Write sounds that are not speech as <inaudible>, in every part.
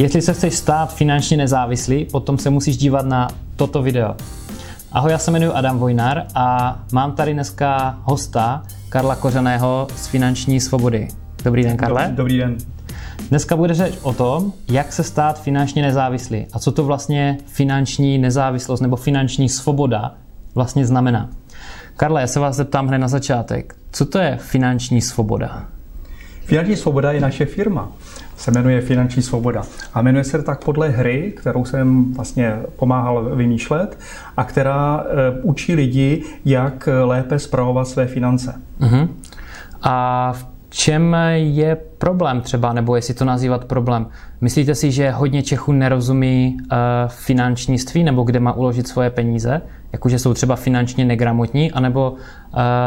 Jestli se chceš stát finančně nezávislý, potom se musíš dívat na toto video. Ahoj, já se jmenuji Adam Vojnar a mám tady dneska hosta Karla Kořeného z Finanční svobody. Dobrý den, Karle. Dobrý, dobrý den. Dneska bude řeč o tom, jak se stát finančně nezávislý a co to vlastně finanční nezávislost nebo finanční svoboda vlastně znamená. Karle, já se vás zeptám hned na začátek. Co to je finanční svoboda? Finanční svoboda je naše firma. Se jmenuje Finanční svoboda. A jmenuje se tak podle hry, kterou jsem vlastně pomáhal vymýšlet a která e, učí lidi, jak lépe zpravovat své finance. Uh-huh. A v čem je problém třeba, nebo jestli to nazývat problém? Myslíte si, že hodně Čechů nerozumí uh, finančnictví, nebo kde má uložit svoje peníze? Jakože jsou třeba finančně negramotní, anebo uh,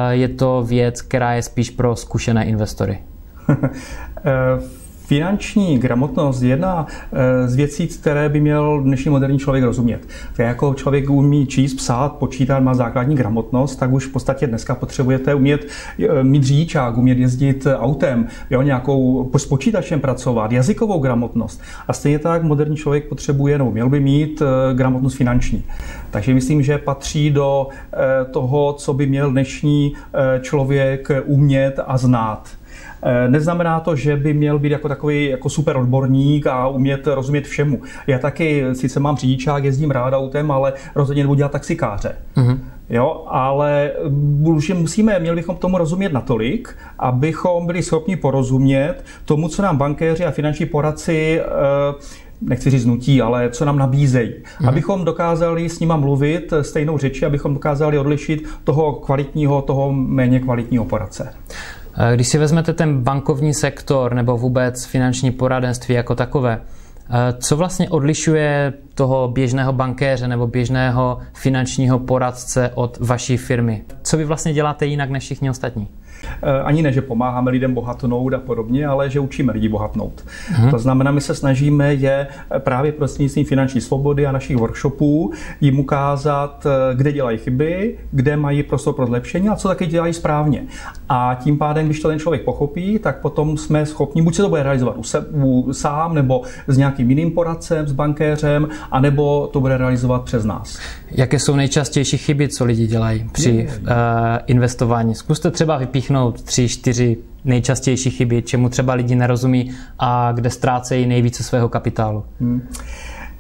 je to věc, která je spíš pro zkušené investory? <laughs> Finanční gramotnost je jedna eh, z věcí, které by měl dnešní moderní člověk rozumět. Je jako člověk umí číst, psát, počítat, má základní gramotnost, tak už v podstatě dneska potřebujete umět eh, mít řidičák, umět jezdit autem, jo, nějakou s počítačem pracovat, jazykovou gramotnost. A stejně tak moderní člověk potřebuje, nebo měl by mít eh, gramotnost finanční. Takže myslím, že patří do toho, co by měl dnešní člověk umět a znát. Eh, neznamená to, že by měl být jako takový jako super odborník a umět rozumět všemu. Já taky sice mám řidičák, jezdím rád autem, ale rozhodně nebudu dělat taxikáře. Mm-hmm. Jo, ale že musíme, měli bychom tomu rozumět natolik, abychom byli schopni porozumět tomu, co nám bankéři a finanční poradci eh, nechci říct nutí, ale co nám nabízejí. Hmm. Abychom dokázali s nima mluvit stejnou řeči, abychom dokázali odlišit toho kvalitního, toho méně kvalitního poradce. Eh, když si vezmete ten bankovní sektor nebo vůbec finanční poradenství jako takové, eh, co vlastně odlišuje toho běžného bankéře nebo běžného finančního poradce od vaší firmy? Co vy vlastně děláte jinak než všichni ostatní? Eh, ani ne, že pomáháme lidem bohatnout a podobně, ale že učíme lidi bohatnout. Hmm. To znamená, my se snažíme je právě prostřednictvím finanční svobody a našich workshopů jim ukázat, eh, kde dělají chyby, kde mají prostor pro zlepšení a co taky dělají správně. A tím pádem, když to ten člověk pochopí, tak potom jsme schopni, buď se to bude realizovat u, se, u sám, nebo s nějakým jiným poradcem, s bankéřem, anebo to bude realizovat přes nás. Jaké jsou nejčastější chyby, co lidi dělají při uh, investování? Zkuste třeba vypíchnout vypíchnout tři, čtyři nejčastější chyby, čemu třeba lidi nerozumí a kde ztrácejí nejvíce svého kapitálu? Hmm.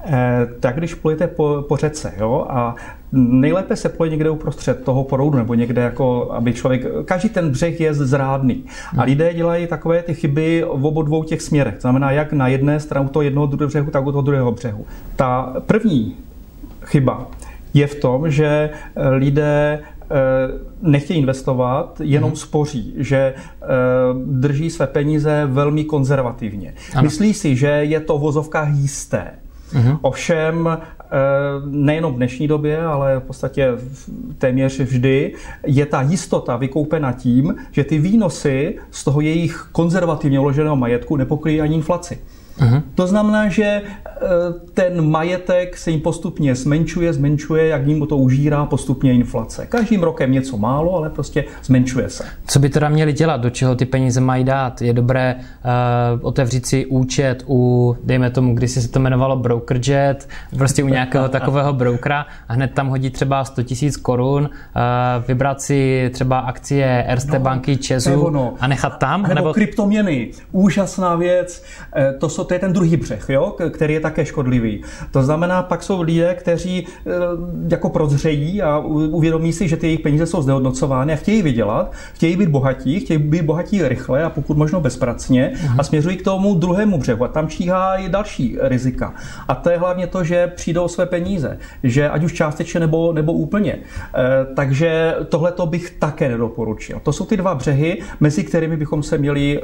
Eh, tak když plujete po, po řece, jo, a nejlépe se pluje někde uprostřed toho proudu, nebo někde jako, aby člověk, každý ten břeh je zrádný. A hmm. lidé dělají takové ty chyby v obou dvou těch směrech. To znamená, jak na jedné straně toho jednoho druhého břehu, tak u toho druhého břehu. Ta první chyba je v tom, že lidé nechtějí investovat, jenom hmm. spoří, že eh, drží své peníze velmi konzervativně. Ano. Myslí si, že je to v vozovkách jisté. hmm Ovšem eh, nejenom v dnešní době, ale v podstatě téměř vždy je ta jistota vykoupena tím, že ty výnosy z toho jejich konzervativně uloženého majetku nepokryjí ani inflaci. Uh-huh. To znamená, že e, ten majetek se jim postupně zmenšuje, zmenšuje, jak jim to užírá postupně inflace. Každým rokem něco málo, ale prostě zmenšuje se. Co by teda měli dělat? Do čeho ty peníze mají dát? Je dobré uh, otevřít si účet u, dejme tomu, když se to jmenovalo Brokerjet, prostě u nějakého takového brokera a hned tam hodit třeba 100 tisíc korun, uh, vybrat si třeba akcie Erste no, banky, Česu a nechat tam? Nebo, nebo kryptoměny. Úžasná věc. To jsou to je ten druhý břeh, jo, který je také škodlivý. To znamená, pak jsou lidé, kteří eh, jako prozřejí a uvědomí si, že ty jejich peníze jsou znehodnocovány a chtějí vydělat, chtějí být bohatí, chtějí být bohatí rychle a pokud možno bezpracně uh-huh. a směřují k tomu druhému břehu a tam číhá i další rizika. A to je hlavně to, že přijdou své peníze, že ať už částečně nebo, nebo úplně. E, takže tohle to bych také nedoporučil. To jsou ty dva břehy, mezi kterými bychom se měli e,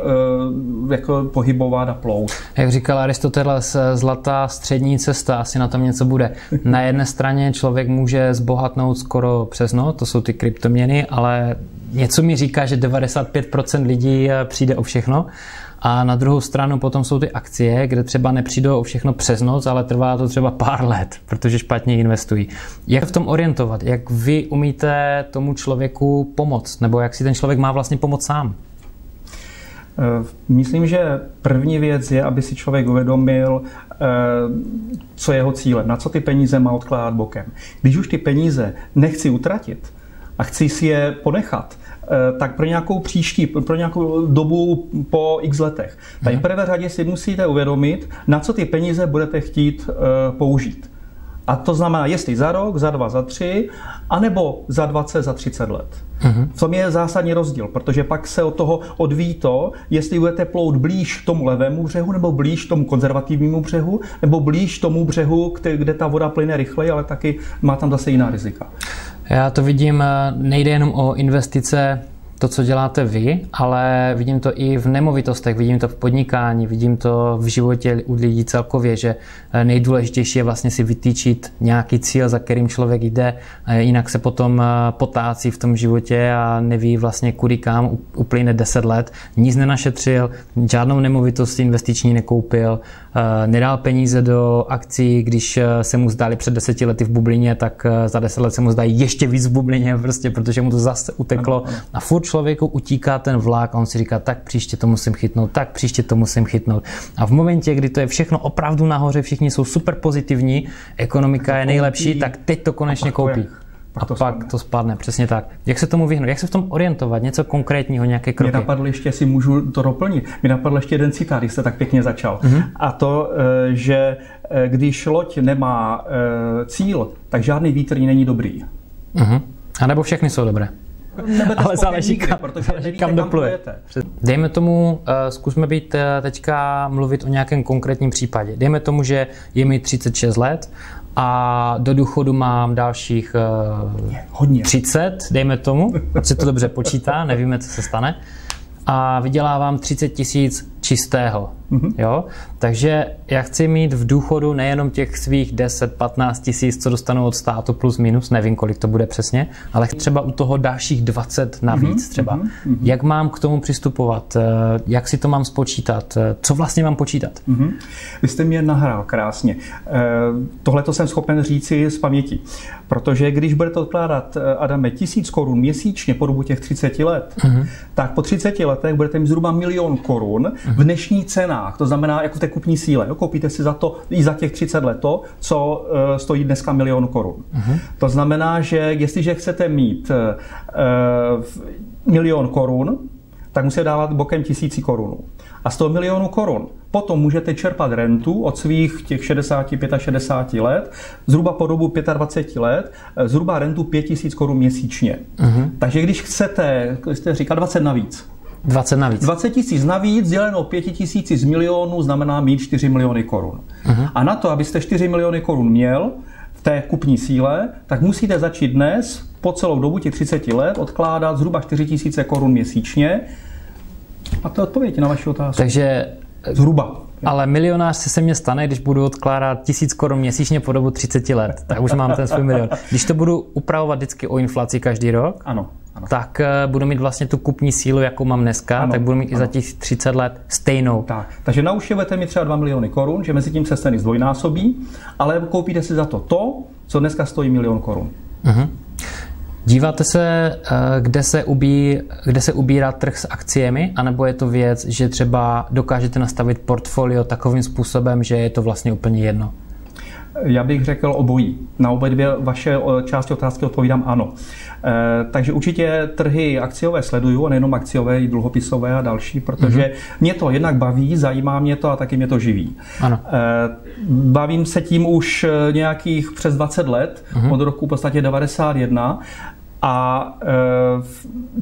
jako pohybovat a plout. Jak jak říkal Aristoteles, zlatá střední cesta, asi na tom něco bude. <laughs> Na jedné straně člověk může zbohatnout skoro přes no, to jsou ty kryptoměny, ale něco mi říká, že 95% lidí eh, přijde o všechno. A na druhou stranu potom jsou ty akcie, kde třeba nepřijdou o všechno přes noc, ale trvá to třeba pár let, protože špatně investují. Jak v tom orientovat? Jak vy umíte tomu člověku pomoct? Nebo jak si ten člověk má vlastně pomoct sám? Myslím, že první věc je, aby si člověk uvědomil, co je jeho cílem, na co ty peníze má odkládat bokem. Když už ty peníze nechci utratit a chci si je ponechat, tak pro nějakou příští, pro nějakou dobu po x letech. Tak v prvé řadě si musíte uvědomit, na co ty peníze budete chtít použít. A to znamená, jestli za rok, za dva, za tři, anebo za 20, za 30 let. Uh-huh. V tom je zásadní rozdíl, protože pak se od toho odvíjí to, jestli budete plout blíž tomu levému břehu, nebo blíž tomu konzervativnímu břehu, nebo blíž tomu břehu, kde ta voda plyne rychleji, ale taky má tam zase jiná rizika. Já to vidím, eh, nejde jenom o investice to, co děláte vy, ale vidím to i v nemovitostech, vidím to v podnikání, vidím to v životě u lidí celkově, že eh, nejdůležitější je vlastně si vytýčit nějaký cíl, za kterým člověk jde, jinak se potom eh, potácí v tom životě a neví vlastně kudy kam, uplyne 10 let, nic nenašetřil, žádnou nemovitost investiční nekoupil, nedal peníze do akcí, když se mu zdáli před deseti lety v bublině, tak za deset let se mu zdají ještě víc v bublině, <laughs> prostě, protože mu to zase uteklo a furt člověku utíká ten vlak a on si říká, tak příště to musím chytnout, tak příště to musím chytnout. A v momentě, kdy to je všechno opravdu nahoře, všichni jsou super pozitivní, ekonomika je nejlepší, tak teď to konečně koupí. Pak to a pak spadne. to spadne, přesně tak. Jak se tomu vyhnout? Jak se v tom orientovat? Něco konkrétního, nějaké kroky? Mě napadlo ještě, si můžu to doplnit, mě napadl ještě jeden citát, když jste tak pěkně začal. Mm-hmm. A to, eh, že eh, když loď nemá eh, cíl, tak žádný vítr není dobrý. Mm-hmm. A nebo všechny jsou dobré ale záleží, nikdy, kam, záleží kam dopluje. Dejme tomu, zkusme být teďka mluvit o nějakém konkrétním případě. Dejme tomu, že je mi 36 let a do důchodu mám dalších uh, Hodně. 30, dejme tomu, se to dobře počítá, nevíme, co se stane a vydělávám 30 tisíc čistého. Mm-hmm. Jo? Takže já chci mít v důchodu nejenom těch svých 10-15 tisíc, co dostanu od státu plus minus, nevím, kolik to bude přesně, ale třeba u toho dalších 20 navíc mm-hmm. třeba. Mm-hmm. Jak mám k tomu přistupovat? Eh, jak si to mám spočítat? Eh, co vlastně mám počítat? Mm-hmm. Vy jste mě nahrál krásně. Eh, Tohle to jsem schopen říci z paměti. Protože když budete odkládat, Adame, tisíc korun měsíčně po dobu těch 30 let, mm-hmm. tak po 30 letech budete mít zhruba milion korun. V dnešních cenách. To znamená, jako v té kupní síle. Jo? Koupíte si za to i za těch 30 let to, co uh, stojí dneska milion korun. Uh-huh. To znamená, že jestliže chcete mít uh, milion korun, tak musíte dávat bokem tisíci korun. A z toho milionu korun potom můžete čerpat rentu od svých těch 60, 65 let, zhruba po dobu 25 let, eh, zhruba rentu 5000 korun měsíčně. Uh-huh. Takže když chcete, jste říkal 20 navíc, 20 navíc. 20 tisíc navíc děleno 5 tisíci z milionů znamená mít 4 miliony korun. Uh-huh. A na to, abyste 4 miliony korun měl v té kupní síle, tak musíte začít dnes po celou dobu těch 30 let odkládat zhruba 4 tisíce korun měsíčně. A to je odpověď na vaši otázku. Takže Zhruba. Ale milionář se se mě stane, když budu odkládat tisíc korun měsíčně po dobu 30 let. Tak už mám ten svůj milion. Když to budu upravovat vždycky o inflaci každý rok, ano ano. tak eh, budu mít vlastně tu kupní sílu, jakou mám dneska, ano. tak budu mít ano. i za těch 30 let stejnou. Tak. Takže na uši budete mít třeba 2 miliony korun, že mezi tím se ceny zdvojnásobí, ale koupíte si za to to, co dneska stojí milion korun. Uh-huh. Díváte se, eh, kde se, ubí, kde se ubírá trh s akciemi, anebo je to věc, že třeba dokážete nastavit portfolio takovým způsobem, že je to vlastně úplně jedno? Já bych řekl obojí. Na obě dvě vaše části otázky odpovídám ano. Eh, takže určitě trhy akciové sleduju, a nejenom akciové, i dluhopisové a další, protože mm-hmm. mě to jednak baví, zajímá mě to a taky mě to živí. Ano. Eh, bavím se tím už eh, nějakých přes 20 let, mm-hmm. od roku v podstatě 91 a e,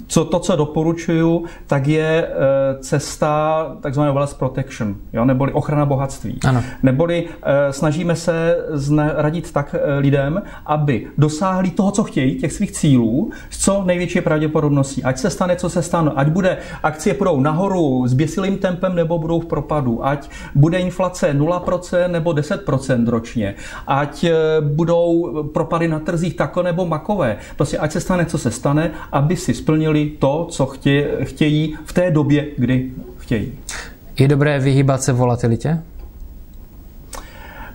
co, to, co doporučuju, tak je e, cesta takzvaného wealth protection, jo, neboli ochrana bohatství. Ano. Neboli e, snažíme se radit tak lidem, aby dosáhli toho, co chtějí, těch svých cílů, s co největší pravděpodobností. Ať se stane, co se stane, ať bude akcie půjdou nahoru s běsilým tempem nebo budou v propadu, ať bude inflace 0% nebo 10% ročně, ať budou propady na trzích tako nebo makové. Prostě ať se stane, co se stane, aby si splnili to, co chtě, chtějí v té době, kdy chtějí. Je dobré vyhýbat se volatilitě?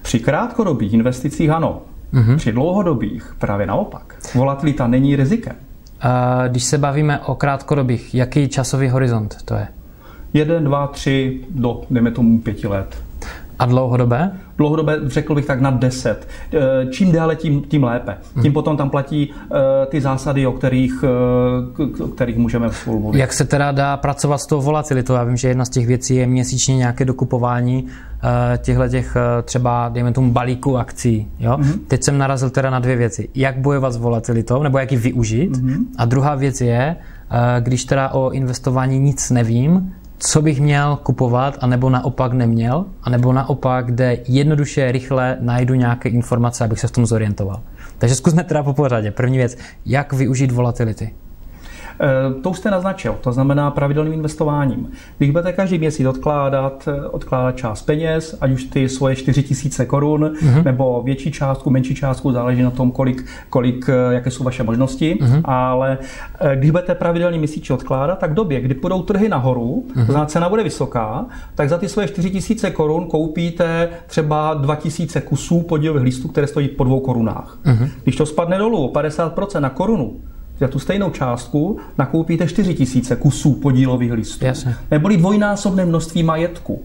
Při krátkodobých investicích ano. Mm-hmm. Při dlouhodobých právě naopak. Volatilita není rizikem. A když se bavíme o krátkodobých, jaký časový horizont to je? Jeden, dva, tři, do, dejme tomu, pěti let. A dlouhodobé? Dlouhodobé řekl bych tak na 10. Eh, čím déle, tím, tím lépe. Tím hmm. potom tam platí uh, ty zásady, o kterých, uh, o kterých můžeme spolu mluvit. Jak se teda dá pracovat s tou volatilitou? Já vím, že jedna z těch věcí je měsíčně nějaké dokupování těchto těch třeba, dejme tomu, balíku akcí. Jo? Hmm. Teď jsem narazil teda na dvě věci. Jak bojovat s volatilitou, nebo jak ji využít? Hmm. A druhá věc je, když teda o investování nic nevím, co bych měl kupovat, anebo naopak neměl, anebo naopak, kde jednoduše, rychle najdu nějaké informace, abych se v tom zorientoval. Takže zkusme teda po pořadě. První věc, jak využít volatility. Eh, to už jste naznačil, to znamená pravidelným investováním. Když budete každý měsíc odkládat, eh, odkládat část peněz, ať už ty svoje 4 tisíce korun, uh-huh. nebo větší částku, menší částku, záleží na tom, kolik, kolik eh, jaké jsou vaše možnosti, uh-huh. ale když budete pravidelně měsíčně odkládat, tak v době, kdy půjdou trhy nahoru, uh-huh. to znamená cena bude vysoká, tak za ty svoje 4 tisíce korun koupíte třeba 2000 kusů podílových listů, které stojí po dvou korunách. Uh-huh. Když to spadne dolů o 50% na korunu, za tu stejnou částku nakoupíte 4 tisíce kusů podílových listů. Jasně. Neboli dvojnásobné množství majetku.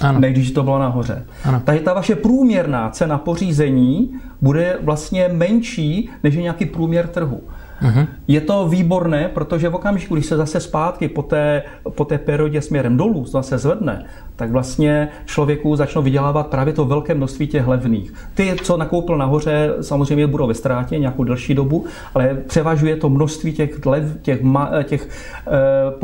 Ano. než když to bylo nahoře. Ano. Takže ta vaše průměrná cena pořízení bude vlastně menší, než je nějaký průměr trhu. Uh-huh. Je to výborné, protože v okamžiku, když se zase zpátky po té, po té periodě směrem dolů zase zvedne, tak vlastně člověku začnou vydělávat právě to velké množství těch levných. Ty, co nakoupil nahoře, samozřejmě budou ve ztrátě nějakou delší dobu, ale převažuje to množství těch, lev, těch, těch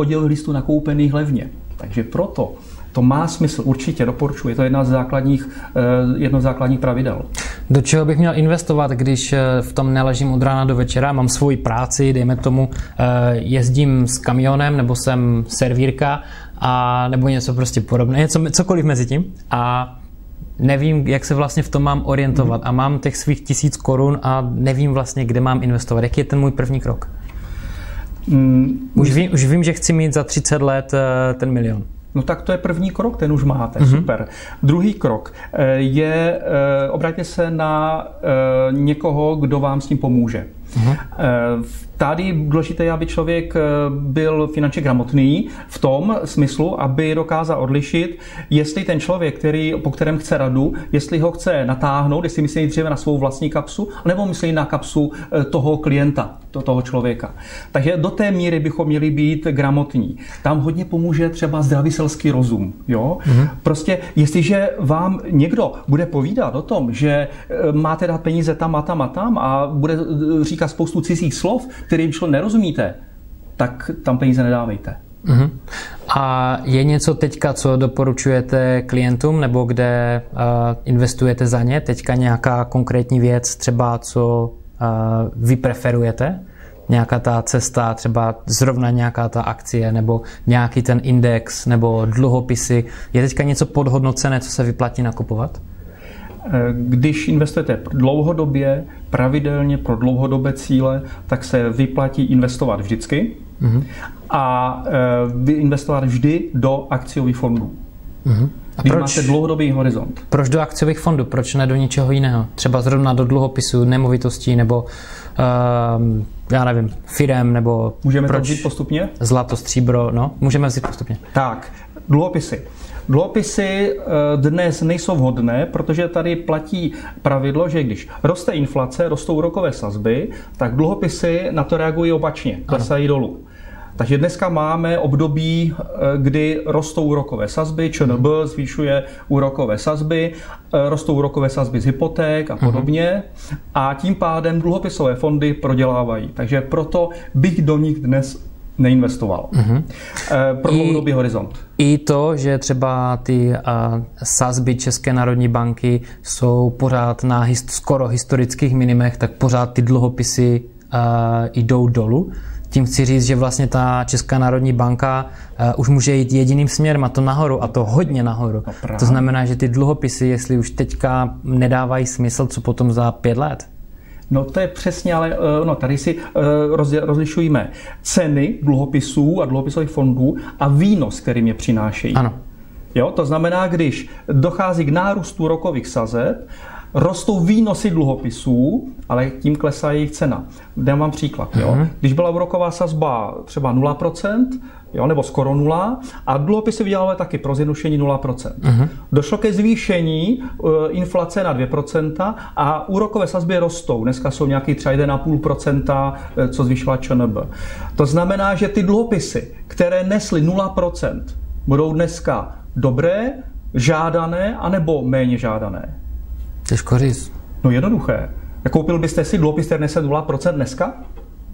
eh, listů nakoupených levně. Takže proto to má smysl, určitě doporučuji. Je to jedna z základních, eh, jedno z základních pravidel. Do čeho bych měl investovat, když eh, v tom neležím od rána do večera, mám svoji práci, dejme tomu, eh, jezdím s kamionem nebo jsem servírka a nebo něco prostě podobné, něco, cokoliv mezi tím a nevím, jak se vlastně v tom mám orientovat a mám těch svých tisíc korun a nevím vlastně, kde mám investovat. Jaký je ten můj první krok? Mm, už, vím, už vím, že chci mít za 30 let ten milion. No tak to je první krok, ten už máte, mm-hmm. super. Druhý krok eh, je, eh, obráťte se na eh, někoho, kdo vám s tím pomůže. Mm-hmm. Tady důležité aby člověk byl finančně gramotný v tom smyslu, aby dokázal odlišit, jestli ten člověk, který, po kterém chce radu, jestli ho chce natáhnout, jestli myslí dříve na svou vlastní kapsu, nebo myslí na kapsu toho klienta to, toho člověka. Takže do té míry bychom měli být gramotní. Tam hodně pomůže třeba zdravý selský rozum. Jo? Mm-hmm. Prostě jestliže vám někdo bude povídat o tom, že máte dát peníze tam a tam a tam a bude e, říkat spoustu cizích slov, kterým člo nerozumíte, tak tam peníze nedávejte. Mm-hmm. A je něco teďka, co doporučujete klientům, nebo kde uh, investujete za ně? Teďka nějaká konkrétní věc, třeba co vy preferujete? Nějaká ta cesta, třeba zrovna nějaká ta akcie, nebo nějaký ten index, nebo dluhopisy. Je teďka něco podhodnocené, co se vyplatí nakupovat? Když investujete dlouhodobě, pravidelně pro dlouhodobé cíle, tak se vyplatí investovat vždycky mm-hmm. a e, investovat vždy do akciových fondů. Mm-hmm. A když proč, máte dlouhodobý horizont. Proč do akciových fondů? Proč ne do ničeho jiného? Třeba zrovna do dluhopisů, nemovitostí nebo uh, já nevím, firem nebo... Můžeme proč to vzít postupně? Zlato, stříbro, no, můžeme vzít postupně. Tak, dluhopisy. Dluhopisy eh, dnes nejsou vhodné, protože tady platí pravidlo, že když roste inflace, rostou úrokové sazby, tak dluhopisy na to reagují opačně, klesají dolů. Takže dneska máme období, eh, kdy rostou úrokové sazby, ČNB zvýšuje úrokové sazby, rostou úrokové sazby z hypoték a podobně a tím pádem dluhopisové fondy prodělávají. Takže proto bych do nich dnes neinvestoval. Uh-huh. Pro dlouhodobý horizont. I to, že třeba ty uh, sazby České národní banky jsou pořád na hist- skoro historických minimech, tak pořád ty dluhopisy uh, jdou dolů. Tím chci říct, že vlastně ta Česká národní banka uh, už může jít jediným směrem a to nahoru a to hodně nahoru. No to znamená, že ty dluhopisy, jestli už teďka nedávají smysl, co potom za pět let? No to je přesně, ale uh, no, tady si uh, rozlišujeme ceny dluhopisů a dluhopisových fondů a výnos, který je přinášejí. Ano. Jo, to znamená, když dochází k nárůstu rokových sazeb, rostou výnosy dluhopisů, ale tím klesá jejich cena. Dám vám příklad. Jo? Uh-huh. Když byla úroková sazba třeba 0%, jo, nebo skoro nula, a dluhopisy vydělávaly taky pro zjednodušení 0%. Uh-huh. Došlo ke zvýšení uh, inflace na 2% a úrokové sazby rostou. Dneska jsou nějaký třeba 1,5%, eh, co zvýšila ČNB. To znamená, že ty dluhopisy, které nesly 0%, budou dneska dobré, žádané, anebo méně žádané? Těžko říct. No jednoduché. Koupil byste si dluhopis, který nese 0% dneska?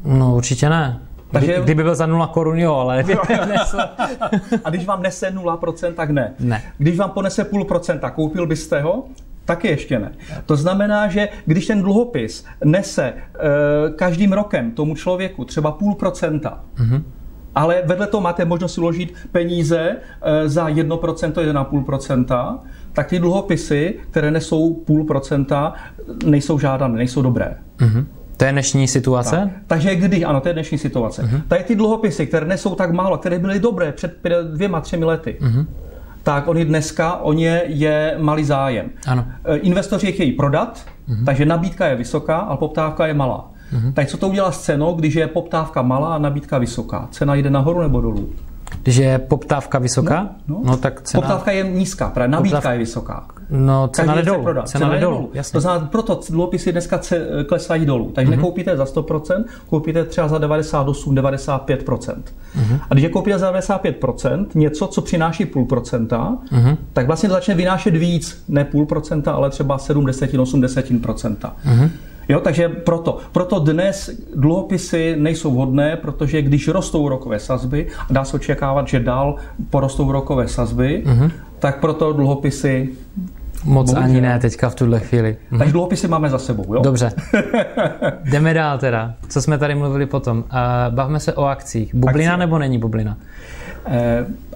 No určitě ne. Takže... Kdyby byl za 0 korun, jo, ale... <laughs> A když vám nese 0%, tak ne. Ne. Když vám ponese půl procenta, koupil byste ho? Taky ještě ne. To znamená, že když ten dluhopis nese e, každým rokem tomu člověku třeba půl procenta, mm-hmm. ale vedle toho máte možnost uložit peníze e, za 1%, 1,5%, tak ty dluhopisy, které nesou půl procenta, nejsou žádané, nejsou dobré. Mm-hmm. To je dnešní situace? Tak. Takže kdy, ano, to je dnešní situace. Uh-huh. Tady ty dluhopisy, které nesou tak málo, které byly dobré před dvěma, třemi lety, uh-huh. tak oni dneska, o ně je malý zájem. Ano. E, investoři je chtějí prodat, uh-huh. takže nabídka je vysoká, ale poptávka je malá. Uh-huh. Tak co to udělá s cenou, když je poptávka malá a nabídka vysoká? Cena jde nahoru nebo dolů? Když je poptávka vysoká, no, no. no tak cena... Poptávka je nízká, právě nabídka Poptáv... je vysoká. No, cena jde dolů. Cena, cena jde dolů. Jasně. To znamená, proto dluhopisy dneska klesají dolů. Takže mm-hmm. nekoupíte za 100%, koupíte třeba za 98, 95%. Mm-hmm. A když je koupíte za 95% něco, co přináší půl procenta, mm-hmm. tak vlastně začne vynášet víc, ne půl procenta, ale třeba 70, 80 procenta. Mm-hmm. Jo, takže proto, proto dnes dluhopisy nejsou vhodné, protože když rostou rokové sazby, a dá se očekávat, že dál porostou rokové sazby, mm-hmm. tak proto dluhopisy Moc Bohužel. ani ne teďka v tuhle chvíli. Mhm. Takže dluhopisy máme za sebou, jo? Dobře. <laughs> Jdeme dál teda. Co jsme tady mluvili potom? Uh, bavme se o akcích. Bublina Akcie. nebo není bublina? Uh,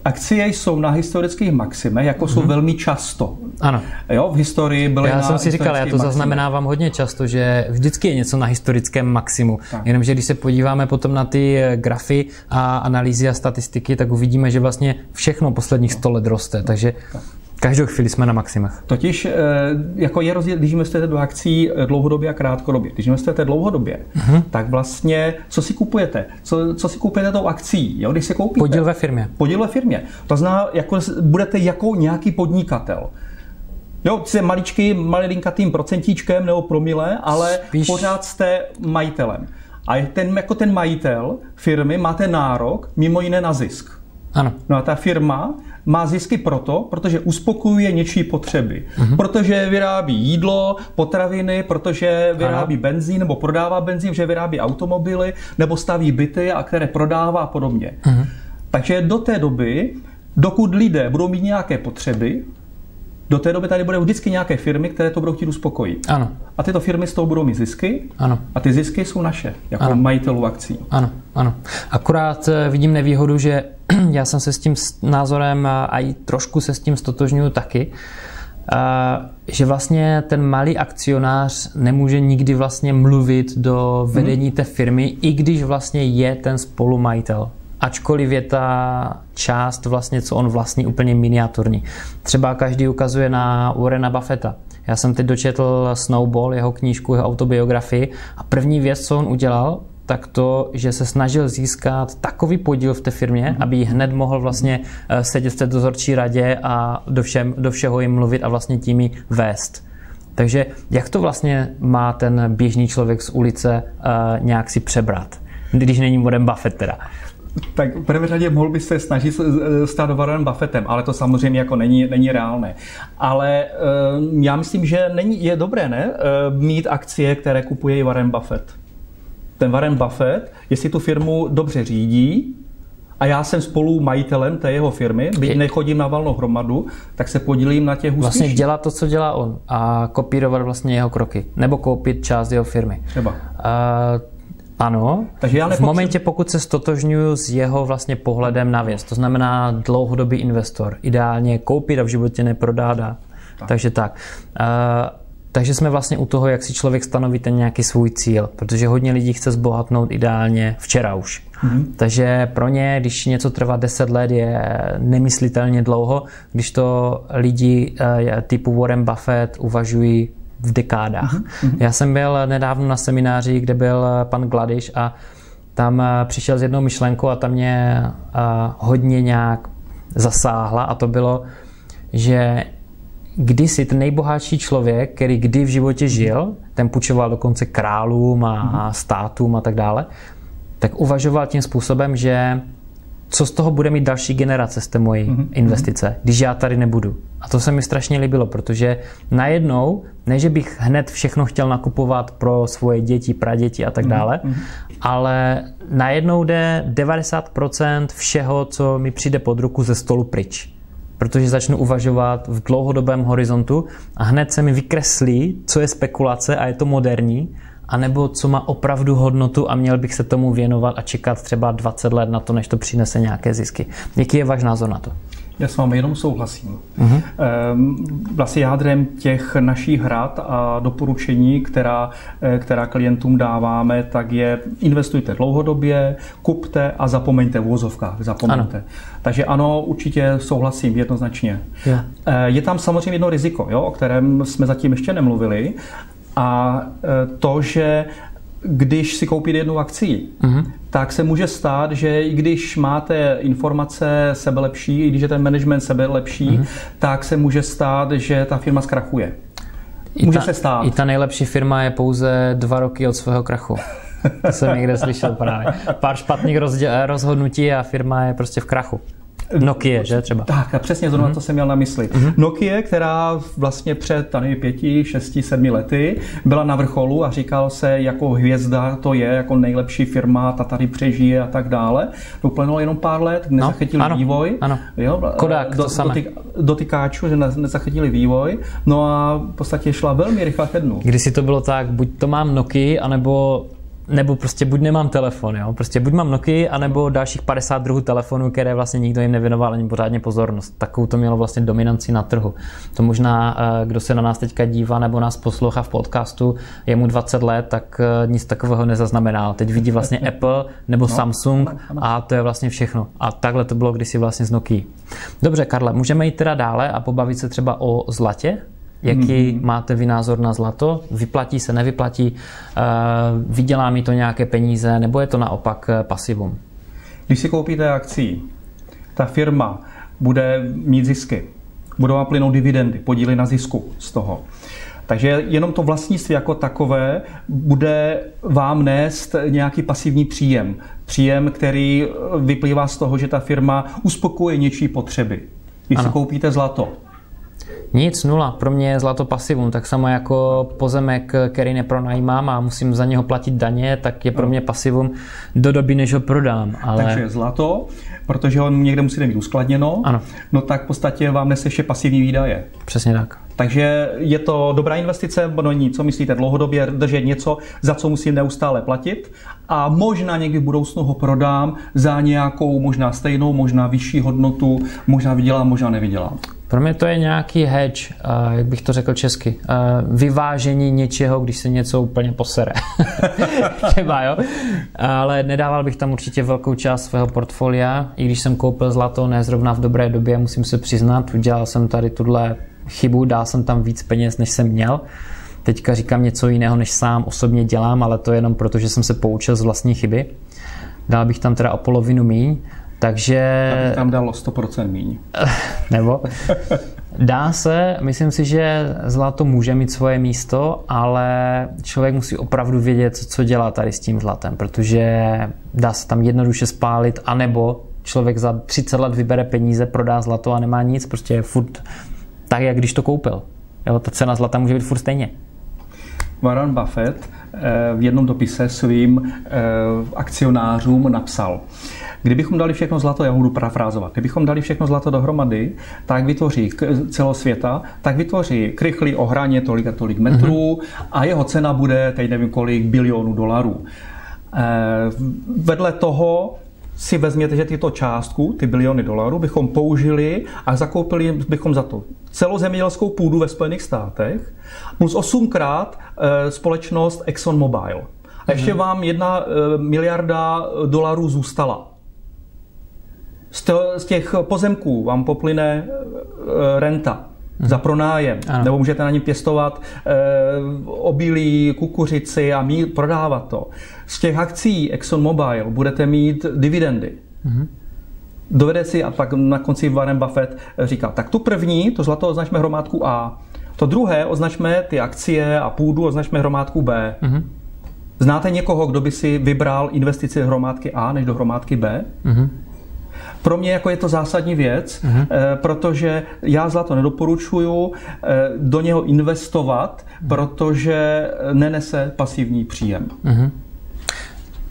akcie jsou na historických maximech, jako jsou mhm. velmi často. Ano. Jo, v historii byly Já jsem si říkal, já to maximech. zaznamenávám hodně často, že vždycky je něco na historickém maximu. Tak. Jenomže když se podíváme potom na ty eh, grafy a analýzy a statistiky, tak uvidíme, že vlastně všechno posledních 100 let roste. Takže tak. Každou chvíli jsme na maximech. Totiž eh, jako je rozdíl, když investujete do akcí dlouhodobě a krátkodobě. Když investujete dlouhodobě, uh-huh. tak vlastně co si kupujete? Co, co si kupujete tou akcí? Jo? Když se koupíte? Podíl ve firmě. Podíl ve firmě. To znamená, jako budete jako nějaký podnikatel. Jo, jste maličký, malinkatým procentíčkem nebo promile, ale Spíš... pořád jste majitelem. A ten, jako ten majitel firmy máte nárok mimo jiné na zisk. Ano. No a ta firma má zisky proto, protože uspokojuje něčí potřeby. Uh-huh. Protože vyrábí jídlo, potraviny, protože vyrábí ano. benzín nebo prodává benzín, že vyrábí automobily nebo staví byty a které prodává a podobně. Uh-huh. Takže do té doby, dokud lidé budou mít nějaké potřeby, do té doby tady budou vždycky nějaké firmy, které to budou chtít uspokojit. Ano. A tyto firmy z toho budou mít zisky. Ano. A ty zisky jsou naše, jako ano. majitelů akcí. Ano, ano. Akorát eh, vidím nevýhodu, že <clears throat> já jsem se s tím názorem a i trošku se s tím stotožňuju taky, že vlastně ten malý akcionář nemůže nikdy vlastně mluvit do vedení té firmy, i když vlastně je ten spolumajitel ačkoliv je ta část vlastně, co on vlastní, úplně miniaturní. Třeba každý ukazuje na Warrena Buffetta. Já jsem teď dočetl Snowball, jeho knížku, jeho autobiografii a první věc, co on udělal, tak to, že se snažil získat takový podíl v té firmě, mm-hmm. aby hned mohl vlastně eh, sedět v té dozorčí radě a do, všem, do všeho jim mluvit a vlastně tím ji vést. Takže jak to vlastně má ten běžný člověk z ulice uh, nějak si přebrat, když není Warren Buffett teda? Tak v prvé řadě mohl by se snažit stát Warren Buffettem, ale to samozřejmě jako není, není reálné. Ale uh, já myslím, že není, je dobré ne, uh, mít akcie, které kupuje i Warren Buffett ten Warren Buffett, jestli tu firmu dobře řídí, a já jsem spolu majitelem té jeho firmy, byť nechodím na valnou hromadu, tak se podílím na těch úspěšných. Vlastně dělat to, co dělá on a kopírovat vlastně jeho kroky. Nebo koupit část jeho firmy. Třeba. Uh, ano, Takže já v momentě, pokud se stotožňuju s jeho vlastně pohledem na věc, to znamená dlouhodobý investor, ideálně koupit a v životě neprodá. Tak. Takže tak. Uh, takže jsme vlastně u toho, jak si člověk stanoví ten nějaký svůj cíl, protože hodně lidí chce zbohatnout ideálně včera už. Mm-hmm. Takže pro ně, když něco trvá 10 let, je nemyslitelně dlouho, když to lidi eh, typu Warren Buffett uvažují v dekádách. Mm-hmm. Já jsem byl nedávno na semináři, kde byl pan Gladiš a tam eh, přišel s jednou myšlenkou a ta mě hodně nějak zasáhla a to bylo, že kdysi ten nejbohatší člověk, který kdy v životě žil, ten půjčoval dokonce králům a státům a tak dále, tak uvažoval tím způsobem, že co z toho bude mít další generace z té mojí mm-hmm. investice, když já tady nebudu. A to se mi strašně líbilo, protože najednou, ne, že bych hned všechno chtěl nakupovat pro svoje děti, praděti a tak mhm, dále, mm-hmm. ale najednou jde 90% všeho, co mi přijde pod ruku ze stolu pryč. Protože začnu uvažovat v dlouhodobém horizontu a hned se mi vykreslí, co je spekulace a je to moderní anebo co má opravdu hodnotu a měl bych se tomu věnovat a čekat třeba 20 let na to, než to přinese nějaké zisky. Jaký je váš názor na to? Já s vámi jenom souhlasím. Uh-huh. Vlastně jádrem těch našich hrad a doporučení, která, eh, která klientům dáváme, tak je investujte dlouhodobě, kupte a zapomeňte v úzovkách. Zapomeňte. Ano. Takže ano, určitě souhlasím jednoznačně. Yeah. Je tam samozřejmě jedno riziko, jo, o kterém jsme zatím ještě nemluvili, a e, to, že když si koupíte jednu akci, mm-hmm. tak se může stát, že i když máte informace sebe lepší, i když je ten management sebe lepší, mm-hmm. tak se může stát, že ta firma zkrachuje. I může ta, se stát. I ta nejlepší firma je pouze dva roky od svého krachu. To jsem někde slyšel právě. Pár špatných rozhodnutí a firma je prostě v krachu. Nokia, že třeba? Tak, a přesně zrovna mm-hmm. to jsem měl na mysli. Mm-hmm. Nokia, která vlastně před tady pěti, šesti, sedmi lety byla na vrcholu a říkal se, jako hvězda to je, jako nejlepší firma, ta tady přežije a tak dále. To uplynulo jenom pár let, nezachytili no, ano, vývoj. Ano. Jo, Kodak, do, to samé. Dotyk, dotykáčů, že nezachytili vývoj. No a v podstatě šla velmi rychle ke dnu. Když si to bylo tak, buď to mám Nokia, anebo nebo prostě buď nemám telefon, jo? prostě buď mám Nokia, anebo dalších 50 druhů telefonů, které vlastně nikdo jim nevěnoval ani pořádně pozornost. Takovou to mělo vlastně dominanci na trhu. To možná, eh, kdo se na nás teďka dívá nebo nás poslouchá v podcastu, je mu 20 let, tak eh, nic takového nezaznamenal. Teď vidí vlastně <laughs> Apple nebo no, Samsung a to je vlastně všechno. A takhle to bylo kdysi vlastně z Nokia. Dobře, Karle, můžeme jít teda dále a pobavit se třeba o zlatě? Jaký mm-hmm. máte vy názor na zlato? Vyplatí se, nevyplatí? Uh, vydělá mi to nějaké peníze? Nebo je to naopak eh, pasivum? Když si koupíte akcí, ta firma bude mít zisky, budou vám plynout dividendy, podíly na zisku z toho. Takže jenom to vlastnictví jako takové bude vám nést nějaký pasivní příjem. Příjem, který vyplývá z toho, že ta firma uspokojuje něčí potřeby. Když ano. si koupíte zlato, nic, nula. Pro mě je zlato pasivum. Tak samo jako pozemek, který nepronajímám a musím za něho platit daně, tak je pro mě pasivum do doby, než ho prodám. Ale... Takže zlato, protože ho někde musíte mít uskladněno, ano. no tak v podstatě vám nese ještě pasivní výdaje. Přesně tak. Takže je to dobrá investice, no ní, co myslíte, dlouhodobě držet něco, za co musím neustále platit a možná někdy v budoucnu ho prodám za nějakou možná stejnou, možná vyšší hodnotu, možná vydělám, možná nevydělám. Pro mě to je nějaký hedge, uh, jak bych to řekl česky, uh, vyvážení něčeho, když se něco úplně posere. <laughs> Třeba, jo? Ale nedával bych tam určitě velkou část svého portfolia, i když jsem koupil zlato, ne zrovna v dobré době, musím se přiznat, udělal jsem tady tuhle chybu, dal jsem tam víc peněz, než jsem měl. Teďka říkám něco jiného, než sám osobně dělám, ale to je jenom proto, že jsem se poučil z vlastní chyby. Dal bych tam teda o polovinu míň, takže... Aby tam dalo 100% míň. <laughs> Nebo? Dá se, myslím si, že zlato může mít svoje místo, ale člověk musí opravdu vědět, co dělá tady s tím zlatem, protože dá se tam jednoduše spálit, anebo člověk za 30 let vybere peníze, prodá zlato a nemá nic, prostě je furt tak, jak když to koupil. Jo, ta cena zlata může být furt stejně. Warren Buffett v jednom dopise svým eh, akcionářům napsal, Kdybychom dali všechno zlato, já budu parafrázovat, kdybychom dali všechno zlato dohromady, tak vytvoří celosvěta, tak vytvoří krychlý ohraně tolik a tolik metrů mm-hmm. a jeho cena bude, teď nevím kolik, bilionů dolarů. Eh, vedle toho si vezměte, že tyto částku, ty biliony dolarů, bychom použili a zakoupili bychom za to celou zemědělskou půdu ve Spojených státech plus osmkrát eh, společnost ExxonMobil. A ještě mhm. vám jedna eh, miliarda dolarů zůstala. Z těch pozemků vám poplyne renta. za pronájem, ano. nebo můžete na něm pěstovat e, obilí, kukuřici a mít, prodávat to. Z těch akcí ExxonMobil budete mít dividendy. Mhm. Dovede si, a pak na konci Warren Buffett říká, tak tu první, to zlato označme hromádku A, to druhé označme ty akcie a půdu označme hromádku B. Mhm. Znáte někoho, kdo by si vybral investici hromádky A než do hromádky B? Mhm. Pro mě jako je to zásadní věc, uh-huh. protože já zlato nedoporučuju eh, do něho investovat, uh-huh. protože nenese pasivní příjem. Uh-huh.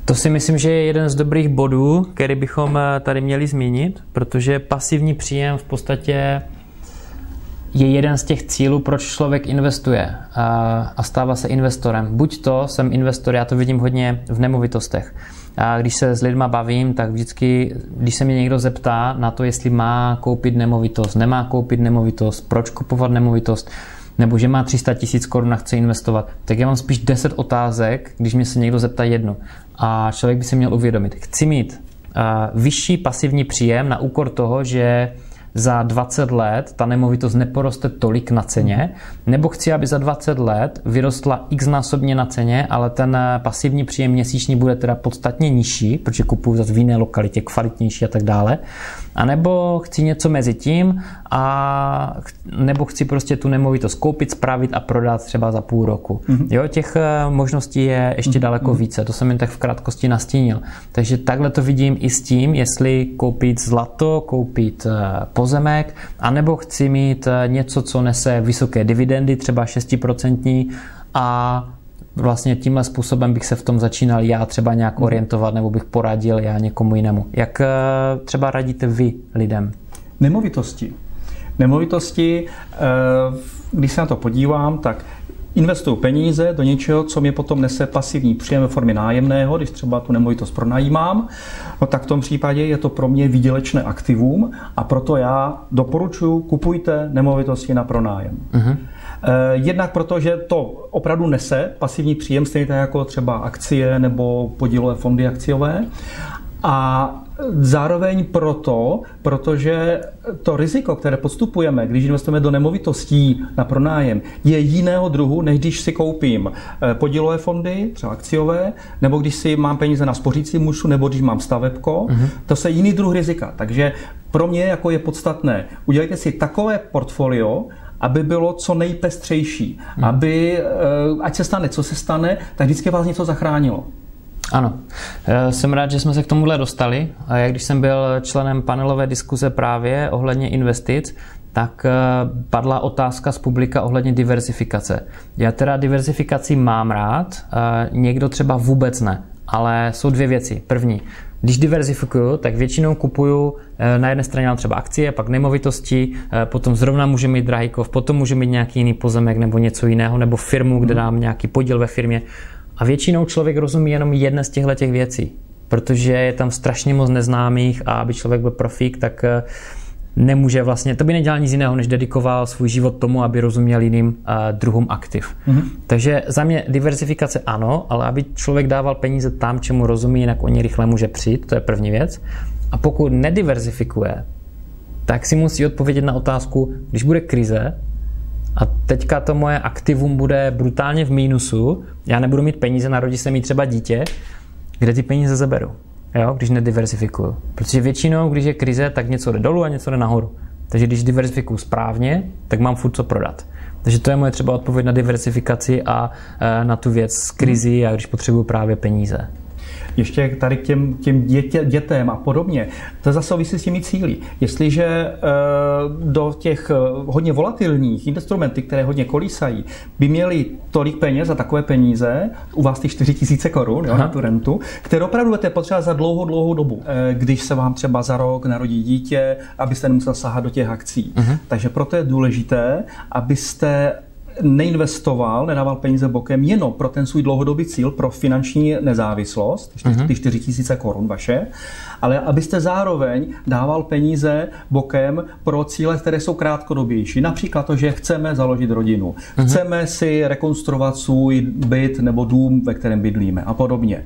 To si myslím, že je jeden z dobrých bodů, který bychom eh, tady měli zmínit, protože pasivní příjem v podstatě je jeden z těch cílů, proč člověk investuje a stává se investorem. Buď to jsem investor, já to vidím hodně v nemovitostech. A když se s lidma bavím, tak vždycky, když se mě někdo zeptá na to, jestli má koupit nemovitost, nemá koupit nemovitost, proč kupovat nemovitost, nebo že má 300 tisíc korun a chce investovat, tak já mám spíš 10 otázek, když mě se někdo zeptá jednu. A člověk by si měl uvědomit, chci mít vyšší pasivní příjem na úkor toho, že za 20 let ta nemovitost neporoste tolik na ceně, nebo chci, aby za 20 let vyrostla x násobně na ceně, ale ten pasivní příjem měsíční bude teda podstatně nižší, protože kupuju zase v jiné lokalitě, kvalitnější a tak dále. A nebo chci něco mezi tím a nebo chci prostě tu nemovitost koupit, spravit a prodat třeba za půl roku. Mm-hmm. Jo, těch eh, možností je ještě mm-hmm. daleko více, to jsem jen tak v krátkosti nastínil. Takže takhle to vidím i s tím, jestli koupit zlato, koupit eh, pozemek, anebo chci mít eh, něco, co nese vysoké dividendy, třeba 6% a vlastně tímhle způsobem bych se v tom začínal já třeba nějak mhm. orientovat nebo bych poradil já někomu jinému. Jak třeba radíte vy lidem? Nemovitosti. Nemovitosti, eh, když se na to podívám, tak investuju peníze do něčeho, co mě potom nese pasivní příjem ve formě nájemného, když třeba tu nemovitost pronajímám, no tak v tom případě je to pro mě výdělečné aktivum a proto já doporučuji, kupujte nemovitosti na pronájem. Uh-huh. Jednak proto, že to opravdu nese pasivní příjem, stejně tak jako třeba akcie nebo podílové fondy akciové. A Zároveň proto, protože to riziko, které podstupujeme, když investujeme do nemovitostí na pronájem, je jiného druhu, než když si koupím eh, podílové fondy, třeba akciové, nebo když si mám peníze na spořící mušu, nebo když mám stavebko. Uh-huh. To je jiný druh rizika. Takže pro mě jako je podstatné, udělejte si takové portfolio, aby bylo co nejpestřejší, hmm. aby, eh, ať se stane, co se stane, tak vždycky vás něco zachránilo. Ano, eh, jsem rád, že jsme se k tomuhle dostali. A jak když jsem byl členem panelové diskuze právě ohledně investic, tak eh, padla otázka z publika ohledně diversifikace. Já teda diversifikaci mám rád, někdo třeba vůbec ne, ale jsou dvě věci. První, když diverzifikuju, tak většinou kupuju na jedné straně mám třeba akcie, pak nemovitosti, potom zrovna může mít drahýkov, potom může mít nějaký jiný pozemek nebo něco jiného, nebo firmu, kde dám nějaký podíl ve firmě. A většinou člověk rozumí jenom jedné z těchto těch věcí, protože je tam strašně moc neznámých a aby člověk byl profík, tak eh, nemůže vlastně, to by nedělal nic jiného, než dedikoval svůj život tomu, aby rozuměl jiným uh, druhům aktiv. Mm-hmm. Takže za mě diversifikace ano, ale aby člověk dával peníze tam, čemu rozumí, jinak o ně rychle může přijít, to je první věc. A pokud nediversifikuje, tak si musí odpovědět na otázku, když bude krize, a teďka to moje aktivum bude brutálně v mínusu, já nebudu mít peníze, narodí se mi třeba dítě, kde ty peníze zaberu, jo, když nediversifikuju. Protože většinou, když je krize, tak něco jde dolů a něco jde nahoru. Takže když diversifikuju správně, tak mám furt co prodat. Takže to je moje třeba odpověď na diversifikaci a e, na tu věc z krizi a když potřebuju právě peníze ještě tady k těm, těm dětě, dětem a podobně. To zase souvisí s těmi cíly. Jestliže eh, do těch eh, hodně volatilních instrumenty, které hodně kolísají, by měli tolik peněz za takové peníze, u vás ty 4 tisíce korun jo, na tu rentu, které opravdu budete potřebovat za dlouhou, dlouhou dobu, eh, když se vám třeba za rok narodí dítě, abyste nemusel sahat do těch akcí. Uh-huh. Takže proto je důležité, abyste neinvestoval, nedával peníze bokem jenom pro ten svůj dlouhodobý cíl, pro finanční nezávislost, ty 4 tisíce korun vaše, ale abyste zároveň dával peníze bokem pro cíle, které jsou krátkodobější. Například to, že chceme založit rodinu, uh-huh. chceme si rekonstruovat svůj byt nebo dům, ve kterém bydlíme a podobně.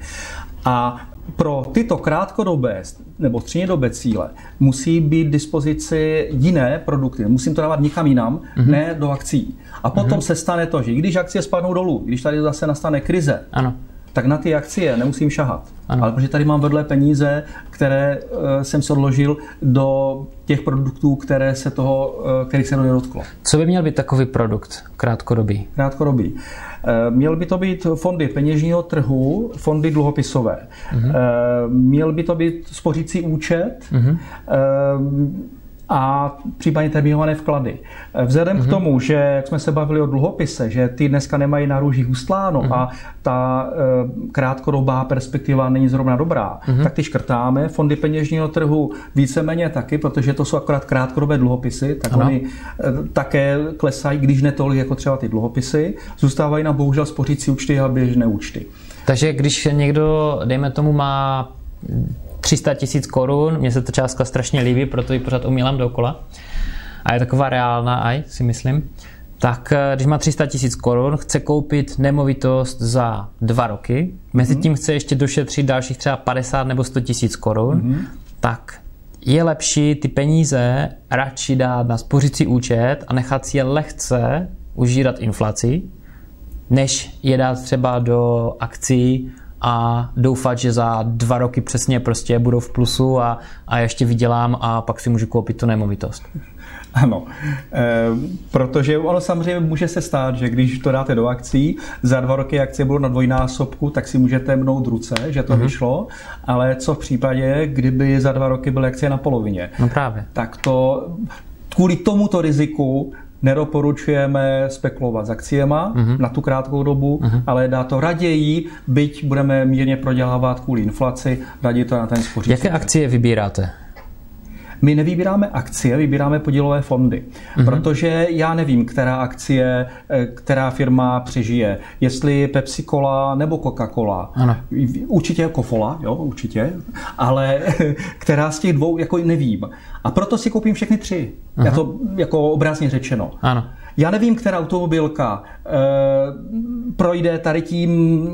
A pro tyto krátkodobé nebo střednědobé cíle musí být dispozici jiné produkty. Musím to dávat někam jinam, mm-hmm. ne do akcí. A potom mm-hmm. se stane to, že když akcie spadnou dolů, když tady zase nastane krize, ano tak na ty akcie nemusím šahat. Ano. Ale protože tady mám vedle peníze, které uh, jsem se odložil do těch produktů, které se toho, uh, kterých se to nedotklo. Co by měl být takový produkt krátkodobý? Krátkodobý. Uh, měl by to být fondy peněžního trhu, fondy dluhopisové. Uh-huh. Uh, měl by to být spořící účet. Uh-huh. A případně termínované vklady. Vzhledem mm-hmm. k mhm. tomu, že jak jsme se bavili o dluhopise, že ty dneska nemají na růžích ustláno mm-hmm. a ta e, krátkodobá perspektiva není zrovna dobrá, mm-hmm. tak ty škrtáme. Fondy peněžního trhu víceméně taky, protože to jsou akorát krátkodobé dluhopisy, tak ano. oni e, také klesají, když ne tolik jako třeba ty dluhopisy. Zůstávají na bohužel spořící účty a běžné účty. Takže když někdo, dejme tomu, má 300 tisíc korun, mně se ta částka strašně líbí, proto ji pořád umílám dokola. A je taková reálná aj, si myslím. Tak eh, když má 300 tisíc korun, chce koupit nemovitost za dva roky, mezi mhm. tím chce ještě došetřit dalších třeba 50 nebo 100 tisíc korun, mm-hmm. tak je lepší ty peníze radši dát na spořící účet a nechat si je lehce užírat inflaci, než je dát třeba do akcí a doufat, že za dva roky přesně prostě budou v plusu a, a ještě vydělám a pak si můžu koupit tu nemovitost. <laughs> Ano, e, protože ono samozřejmě může se stát, že když to dáte do akcí, za dva roky akcie budou na dvojnásobku, tak si můžete mnout ruce, že to mm-hmm. vyšlo, ale co v případě, kdyby za dva roky byly akcie na polovině? No právě. Tak to kvůli tomuto riziku nedoporučujeme spekulovat s akciema mm-hmm. na tu krátkou dobu, mm-hmm. ale dá to raději, byť budeme mírně prodělávat kvůli inflaci, raději to na ten spořící. Jaké akcie vybíráte? My nevybíráme akcie, vybíráme podílové fondy, mm-hmm. protože já nevím, která akcie, eh, která firma přežije. Jestli Pepsi Cola nebo Coca-Cola. Ano. Určitě Kofola, jo, určitě, ale <laughs> která z těch dvou, jako nevím. A proto si koupím všechny tři. Aha. Já to jako obrazně řečeno. Ano. Já nevím, která automobilka e, projde tady tím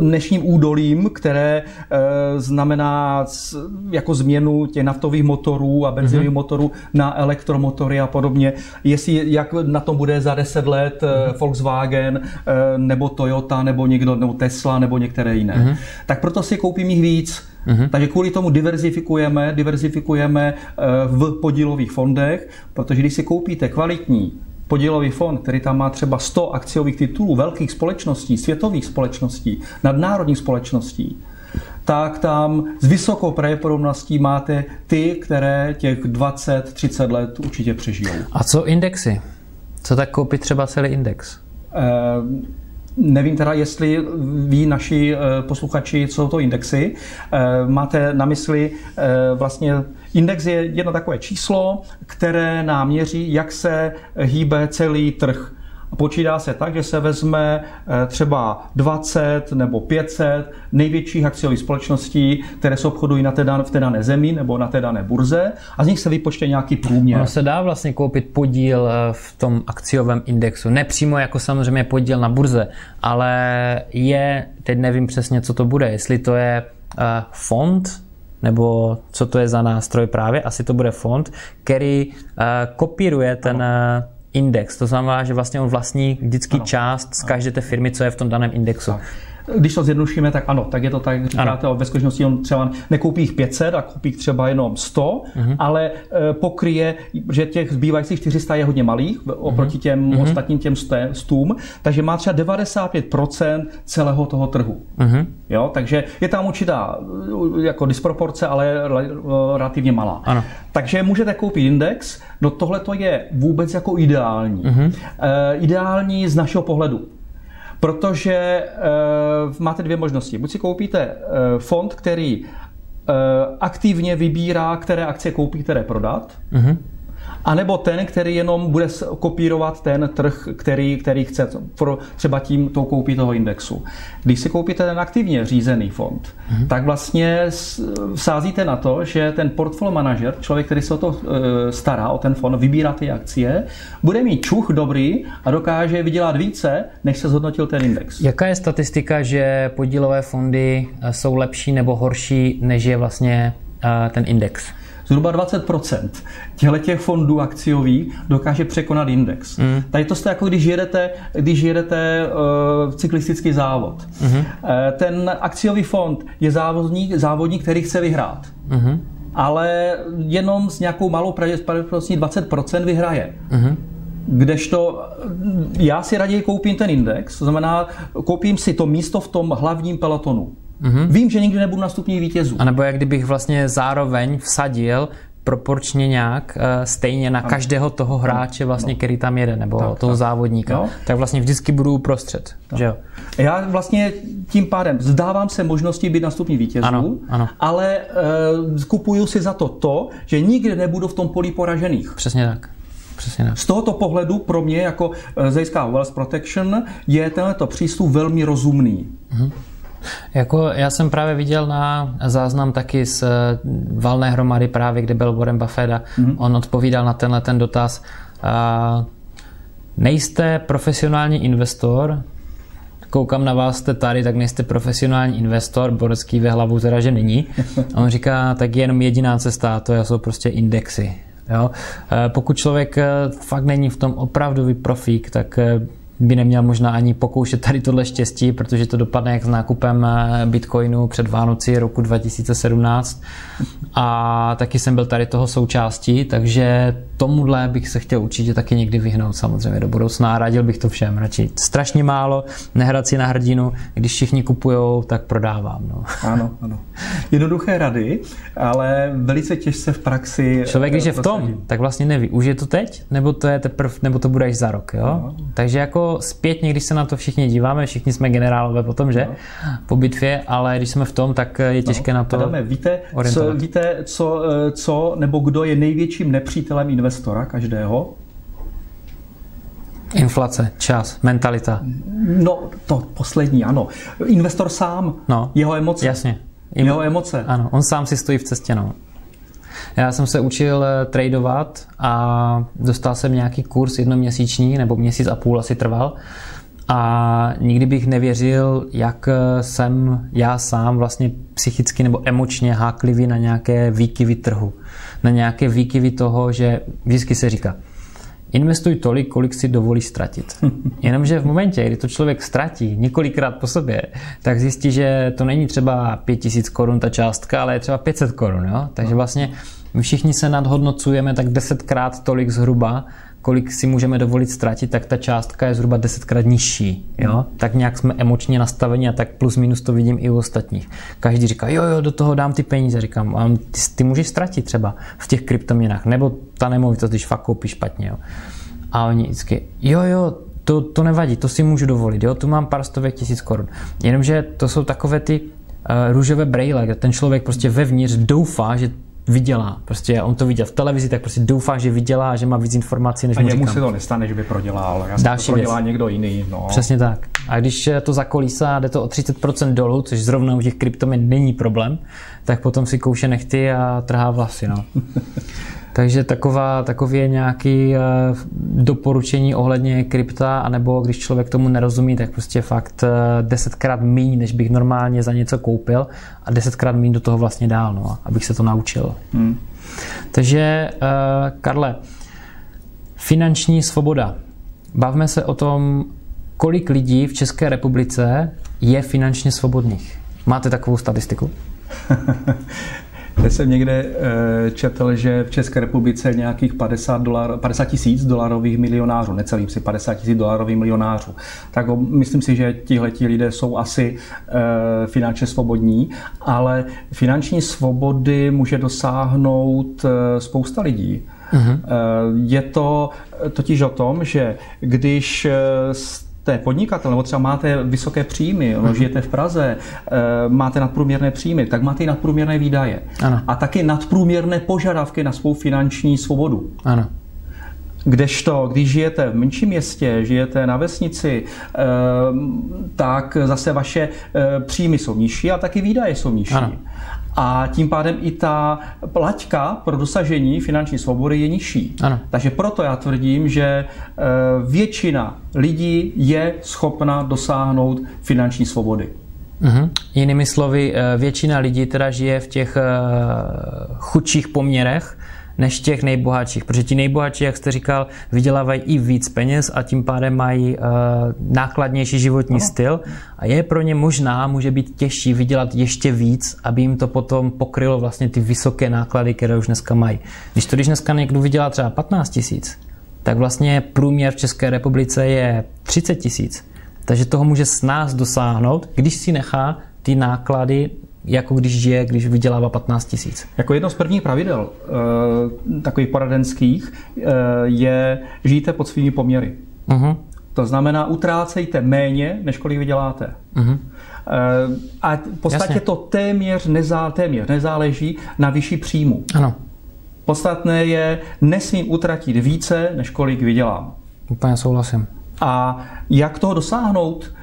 dnešním údolím, které e, znamená s, jako změnu těch naftových motorů a benzinových uh-huh. motorů na elektromotory a podobně. Jestli jak na tom bude za 10 let uh-huh. Volkswagen e, nebo Toyota nebo někdo, nebo Tesla nebo některé jiné. Uh-huh. Tak proto si koupím jich víc. Uh-huh. Takže kvůli tomu diverzifikujeme, diverzifikujeme v podílových fondech, protože když si koupíte kvalitní podílový fond, který tam má třeba 100 akciových titulů velkých společností, světových společností, nadnárodních společností, tak tam s vysokou pravděpodobností máte ty, které těch 20-30 let určitě přežijou. A co indexy? Co tak koupit třeba celý index? Eh, Nevím teda, jestli ví naši eh, posluchači, co jsou to indexy. Eh, máte na mysli vlastně Index je jedno takové číslo, které nám měří, jak se hýbe celý trh. Počítá se tak, že se vezme eh, třeba 20 nebo 500 největších akciových společností, které se obchodují na té dané, v té dané zemi nebo na té dané burze a z nich se vypočte nějaký průměr. Ono se dá vlastně koupit podíl eh, v tom akciovém indexu. Nepřímo jako samozřejmě podíl na burze, ale je, teď nevím přesně, co to bude, jestli to je uh, fond, nebo co to je za nástroj právě, asi to bude fond, který uh, kopíruje ten index. To znamená, že vlastně on vlastní vždycky ano. část z každé té firmy, co je v tom daném indexu. Tak. Když to zjednodušíme, tak ano, tak je to tak, říkáte, ano. ve skutečnosti on třeba nekoupí jich 500 a koupí třeba jenom 100, uh-huh. ale e, pokryje, že těch zbývajících 400 je hodně malých oproti těm uh-huh. ostatním těm stům, takže má třeba 95% celého toho trhu. Uh-huh. Jo, takže je tam určitá jako disproporce, ale relativně malá. Ano. Takže můžete koupit index, no tohle to je vůbec jako ideální. Uh-huh. E, ideální z našeho pohledu. Protože uh, máte dvě možnosti. Buď si koupíte uh, fond, který uh, aktivně vybírá, které akcie koupí, které prodat. Uh-huh. A nebo ten, který jenom bude kopírovat ten trh, který, který chce, pro třeba tím tou koupí toho indexu. Když si koupíte ten aktivně řízený fond, hmm. tak vlastně sázíte na to, že ten portfolio manažer, člověk, který se o to e, stará, o ten fond, vybírá ty akcie, bude mít čuch dobrý a dokáže vydělat více, než se zhodnotil ten index. Jaká je statistika, že podílové fondy e, jsou lepší nebo horší, než je vlastně e, ten index? Zhruba 20% těchto těch fondů akciových dokáže překonat index. Mm. Tady to jste jako když jedete, když jedete uh, cyklistický závod. Mm. Uh, ten akciový fond je závodník, závodník který chce vyhrát. Mm. Ale jenom s nějakou malou pravděpodobností 20% vyhraje. Mm. Kdežto já si raději koupím ten index, to znamená, koupím si to místo v tom hlavním pelotonu. Mm-hmm. Vím, že nikdy nebudu na stupni vítězů. A nebo jak kdybych vlastně zároveň vsadil proporčně nějak uh, stejně na ano. každého toho hráče, vlastně, no. který tam jede, nebo tak, toho tak. závodníka, no. tak vlastně vždycky budu uprostřed. Že jo? Já vlastně tím pádem zdávám se možnosti být na stupni vítězů, ano, ano. ale uh, kupuju si za to to, že nikdy nebudu v tom poli poražených. Přesně tak. Přesně tak. Z tohoto pohledu pro mě jako eh, zejská Wealth Protection je tento přístup velmi rozumný. Uh-huh. Jako já jsem právě viděl na záznam taky z eh, valné hromady právě, kde byl Warren Buffett a mm-hmm. on odpovídal na tenhle ten dotaz. A nejste profesionální investor, koukám na vás, jste tady, tak nejste profesionální investor, Borecký ve hlavu teda, že není. A on říká, tak je jenom jediná cesta, to jsou prostě indexy. Jo? Eh, pokud člověk eh, fakt není v tom opravdový profík, tak by neměl možná ani pokoušet tady tohle štěstí, protože to dopadne jak s nákupem eh, Bitcoinu před Vánoci roku 2017 a taky jsem byl tady toho součástí, takže tomuhle bych se chtěl určitě taky někdy vyhnout samozřejmě do budoucna a radil bych to všem radši. Strašně málo, nehrát si na hrdinu, když všichni kupujou, tak prodávám. No. Ano, ano. Jednoduché rady, ale velice těžce v praxi. <laughs> Člověk, když je v tom, tak vlastně neví, už je to teď, nebo to je teprve, nebo to bude až za rok. Jo? No. Takže jako zpětně, když se na to všichni díváme, všichni jsme generálové potom, že? No. Po bitvě, ale když jsme v tom, tak je těžké no. na to. Adame, víte, co, víte co, eh, co, nebo kdo je největším nepřítelem investora každého? Inflace, čas, mentalita. No, to poslední, ano. Investor sám, no, jeho emoce. Jasně. Jeho emoce. Ano, on sám si stojí v cestě, no. Já jsem se učil eh, tradovat a dostal jsem nějaký kurz jednoměsíční, nebo měsíc a půl asi trval. A nikdy bych nevěřil, jak eh, jsem já sám vlastně psychicky nebo emočně háklivý na nějaké výkyvy trhu. Na nějaké výkyvy toho, že vždycky se říká, investuj tolik, kolik si dovolí ztratit. <laughs> Jenomže v momentě, kdy to člověk ztratí několikrát po sobě, tak zjistí, že to není třeba 5000 korun ta částka, ale je třeba 500 korun. Jo? Takže vlastně my všichni se nadhodnocujeme tak desetkrát tolik zhruba, kolik si můžeme dovolit ztratit, tak ta částka je zhruba desetkrát nižší. Jo? Tak nějak jsme emočně nastaveni a tak plus minus to vidím i u ostatních. Každý říká, jo, jo, do toho dám ty peníze. Říkám, ty, ty můžeš ztratit třeba v těch kryptoměnách, nebo ta nemovitost, když fakt koupíš špatně. Jo? A oni vždycky, jo, jo, to, to nevadí, to si můžu dovolit, jo, tu mám pár stovek tisíc korun. Jenomže to jsou takové ty uh, růžové brejle, kde ten člověk prostě vevnitř doufá, že vydělá. Prostě on to viděl v televizi, tak prostě doufá, že vydělá, že má víc informací, než a mu se to nestane, že by prodělal. Já Další to prodělá věc. někdo jiný. No. Přesně tak. A když to zakolísá, jde to o 30% dolů, což zrovna u těch kryptoměn není problém, tak potom si kouše nechty a trhá vlasy. No. <laughs> Takže taková, takový je nějaký eh, doporučení ohledně krypta, anebo když člověk tomu nerozumí, tak prostě fakt eh, desetkrát míň, než bych normálně za něco koupil a desetkrát míň do toho vlastně dál, no, abych se to naučil. Hmm. Takže, uh, Karle, finanční svoboda. Bavme se o tom, kolik lidí v České republice je finančně svobodných. Máte takovou statistiku? <laughs> Já jsem někde eh, četl, že v České republice nějakých 50, dolar, 50 tisíc dolarových milionářů, necelých si 50 tisíc dolarových milionářů. Tak myslím si, že tihleti lidé jsou asi eh, finančně svobodní, ale finanční svobody může dosáhnout eh, spousta lidí. Uh-huh. Je to totiž o tom, že když jste podnikatel, nebo třeba máte vysoké příjmy, mm-hmm. žijete v Praze, e, máte nadprůměrné příjmy, tak máte i nadprůměrné výdaje. Ano. A taky nadprůměrné požadavky na svou finanční svobodu. Ano. Kdežto, když žijete v menším městě, žijete na vesnici, tak zase vaše příjmy jsou nižší a taky výdaje jsou nižší. Ano a tím pádem i ta plaťka pro dosažení finanční svobody je nižší. Ano. Takže proto já tvrdím, že e, většina lidí je schopna dosáhnout finanční svobody. Mhm. Jinými slovy, e, většina lidí teda žije v těch e, chudších poměrech, než těch nejbohatších, protože ti nejbohatší, jak jste říkal, vydělávají i víc peněz a tím pádem mají uh, nákladnější životní no. styl a je pro ně možná, může být těžší vydělat ještě víc, aby jim to potom pokrylo vlastně ty vysoké náklady, které už dneska mají. Když to když dneska někdo vydělá třeba 15 tisíc, tak vlastně průměr v České republice je 30 tisíc. Takže toho může s nás dosáhnout, když si nechá ty náklady jako když žije, když vydělává 15 tisíc. Jako jedno z prvních pravidel e, takových poradenských e, je žijte pod svými poměry. Uh-huh. To znamená, utrácejte méně, než kolik vyděláte. Uh-huh. A v podstatě Jasně. to téměř, nezá, téměř nezáleží na vyšší příjmu. Ano. Podstatné je, nesmím utratit více, než kolik vydělám. Úplně souhlasím. A jak toho dosáhnout?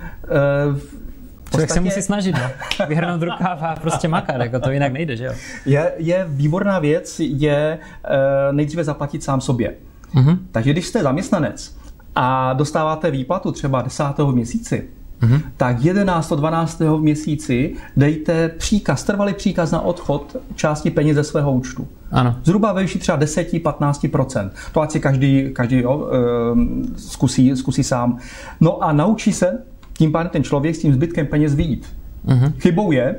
E, Člověk se musí snažit, no. Vyhrnout rukáv a prostě makat, jako to jinak nejde, že jo? Je, je výborná věc, je uh, nejdříve zaplatit sám sobě. Uh-huh. Takže když jste zaměstnanec a dostáváte výplatu třeba 10. měsíci, Mm-hmm. tak 11. 12. v měsíci dejte příkaz, trvalý příkaz na odchod části peněz ze svého účtu. Ano. Zhruba ve výši třeba 10-15%. To ať si každý, každý jo, e, zkusí, zkusí sám. No a naučí se tím pádem ten člověk s tím zbytkem peněz vyjít. Uh-huh. Chybou je,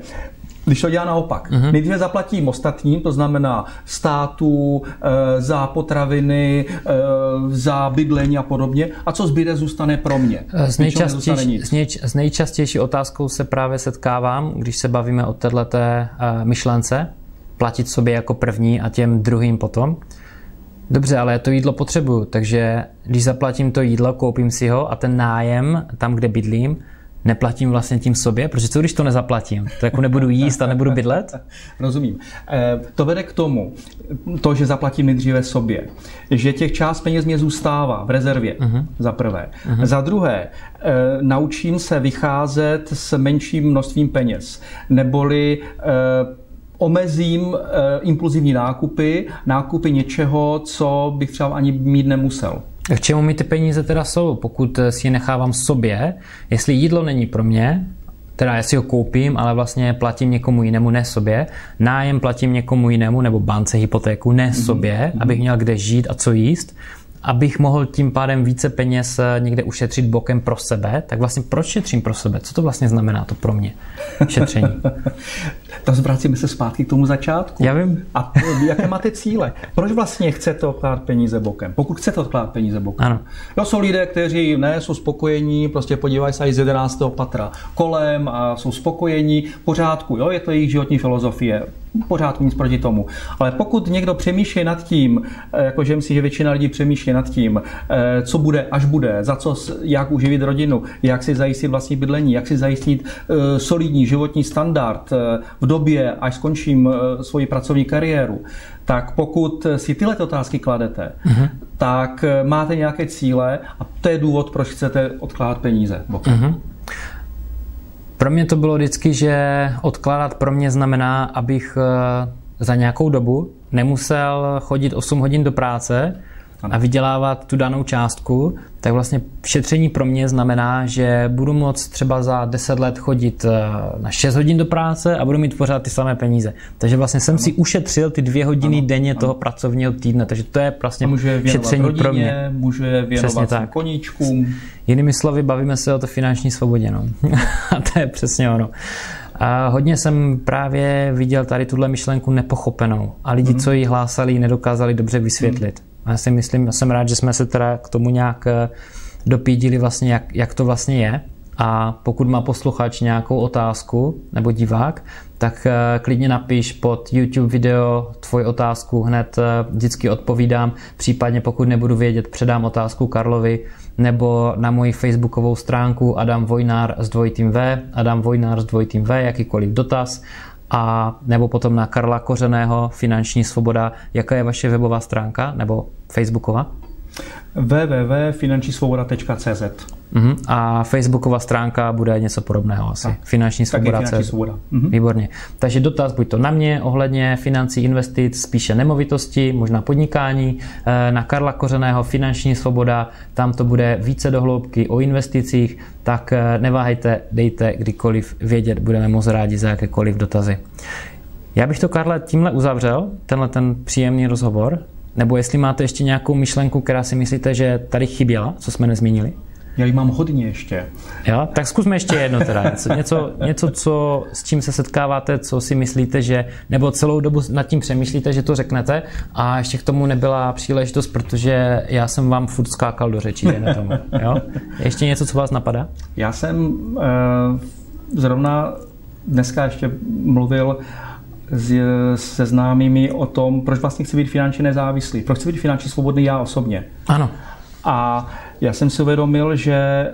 když to dělá naopak. Uh-huh. Nejdříve zaplatím ostatním, to znamená státu, e, za potraviny, e, za bydlení a podobně. A co zbyde, zůstane pro mě. Eh, s nejčastější, s, nejč, s nejčastější otázkou se právě setkávám, když se bavíme o této e, myšlence, platit sobě jako první a těm druhým potom. Dobře, ale to jídlo potřebuju, takže když zaplatím to jídlo, koupím si ho a ten nájem tam, kde bydlím, neplatím vlastně tím sobě, protože co když to nezaplatím? To jako nebudu jíst a nebudu bydlet? <laughs> Rozumím. E, to vede k tomu, to, že zaplatím nejdříve sobě, že těch část peněz mě zůstává v rezervě, uh-huh. za prvé. Uh-huh. Za druhé, e, naučím se vycházet s menším množstvím peněz, neboli e, omezím eh, impulzivní nákupy, nákupy něčeho, co bych třeba ani mít nemusel. K čemu mi ty peníze teda jsou, pokud eh, si je nechávám sobě? Jestli jídlo není pro mě, teda já si ho koupím, ale vlastně platím někomu jinému, ne sobě. Nájem platím někomu jinému, nebo bance hypotéku, ne mm-hmm. sobě, abych měl kde žít a co jíst abych mohl tím pádem více peněz eh, někde ušetřit bokem pro sebe, tak vlastně proč šetřím pro sebe? Co to vlastně znamená to pro mě, šetření? <laughs> to zvracíme se zpátky k tomu začátku. Já vím. A jaké máte cíle? Proč vlastně chcete odkládat peníze bokem? Pokud chcete odkládat peníze bokem. Ano. No, jsou lidé, kteří ne, jsou spokojení, prostě podívají se i z 11. patra kolem a jsou spokojení, pořádku, jo, je to jejich životní filozofie pořádku, nic proti tomu. Ale pokud někdo přemýšlí nad tím, eh, jako že myslím, že většina lidí přemýšlí nad tím, eh, co bude, až bude, za co, jak uživit rodinu, jak si zajistit vlastní bydlení, jak si zajistit eh, solidní životní standard v době, až skončím svoji pracovní kariéru, tak pokud si tyhle otázky kladete, uh-huh. tak máte nějaké cíle a to je důvod, proč chcete odkládat peníze. Uh-huh. Pro mě to bylo vždycky, že odkládat pro mě znamená, abych eh, za nějakou dobu nemusel chodit 8 hodin do práce, a vydělávat tu danou částku, tak vlastně šetření pro mě znamená, že budu moct třeba za 10 let chodit eh, na 6 hodin do práce a budu mít pořád ty samé peníze. Takže vlastně jsem ano. si ušetřil ty dvě hodiny ano. denně ano. toho pracovního týdne, takže to je vlastně může šetření rodině, pro mě. Může věnovat tak. koníčkům. Jinými slovy, bavíme se o to finanční svobodě. No. <laughs> a to je přesně ono. A hodně jsem právě viděl tady tuhle myšlenku nepochopenou a lidi, mm. co ji hlásali, nedokázali dobře vysvětlit. Mm. A já si myslím, jsem rád, že jsme se teda k tomu nějak eh, dopídili vlastně, jak, jak to vlastně je. A pokud má posluchač nějakou otázku nebo divák, tak eh, klidně napiš pod YouTube video tvoji otázku, hned eh, vždycky odpovídám. Případně pokud nebudu vědět, předám otázku Karlovi nebo na moji facebookovou stránku Adam Vojnár s dvojitým V, Adam Vojnár s dvojitým V, jakýkoliv dotaz a nebo potom na Karla Kořeného Finanční svoboda. Jaká je vaše webová stránka nebo facebooková? www.finančnísvoboda.cz Uh-huh. A facebooková stránka bude něco podobného asi. Tak. Finanční svoboda. Finanční svoboda. Uh-huh. Výborně. Takže dotaz buď to na mě ohledně financí, investic, spíše nemovitosti, možná podnikání, eh, na Karla Kořeného Finanční svoboda, tam to bude více dohloubky o investicích, tak eh, neváhejte, dejte kdykoliv vědět, budeme moc rádi za jakékoliv dotazy. Já bych to, Karle, tímhle uzavřel, tenhle ten příjemný rozhovor, nebo jestli máte ještě nějakou myšlenku, která si myslíte, že tady chyběla, co jsme nezmínili? Já jich mám hodně ještě. Jo, tak zkusme ještě jedno teda. Něco, něco, něco, co, s čím se setkáváte, co si myslíte, že, nebo celou dobu nad tím přemýšlíte, že to řeknete a ještě k tomu nebyla příležitost, protože já jsem vám furt skákal do řečí, na tomu. Jo? Ještě něco, co vás napadá? Já jsem uh, zrovna dneska ještě mluvil se známými o tom, proč vlastně chci být finančně nezávislý, proč chci být finančně svobodný já osobně. Ano. A já jsem si uvědomil, že e,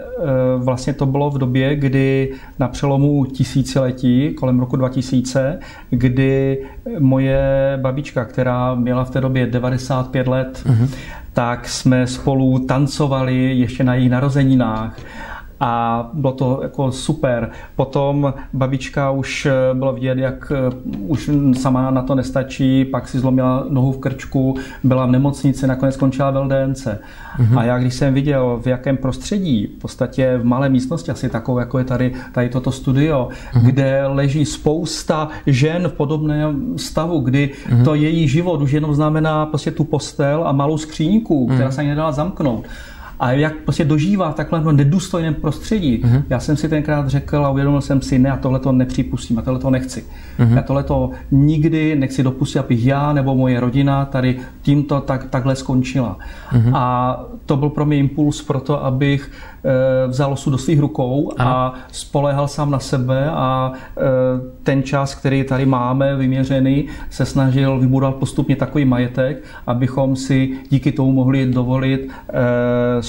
vlastně to bylo v době, kdy na přelomu tisíciletí, kolem roku 2000, kdy moje babička, která měla v té době 95 let, uh-huh. tak jsme spolu tancovali ještě na jejich narozeninách a bylo to jako super. Potom babička už eh, bylo vidět, jak eh, už sama na to nestačí, pak si zlomila nohu v krčku, byla v nemocnici, nakonec skončila v LDNC. Mm-hmm. A já když jsem viděl, v jakém prostředí, v podstatě v malé místnosti, asi takové, jako je tady, tady toto studio, mm-hmm. kde leží spousta žen v podobném stavu, kdy mm-hmm. to její život už jenom znamená prostě tu postel a malou skříňku, mm-hmm. která se ani nedala zamknout a jak prostě dožívá v takhle nedůstojném prostředí. Uh-huh. Já jsem si tenkrát řekl a uvědomil jsem si, ne, a tohle to nepřipustím, a tohle to nechci. Uh-huh. Já tohle to nikdy nechci dopustit, abych já nebo moje rodina tady tímto tak, takhle skončila. Uh-huh. A to byl pro mě impuls pro to, abych vzal osu do svých rukou uh-huh. a spolehal sám na sebe a e, ten čas, který tady máme vyměřený, se snažil vybudovat postupně takový majetek, abychom si díky tomu mohli dovolit e,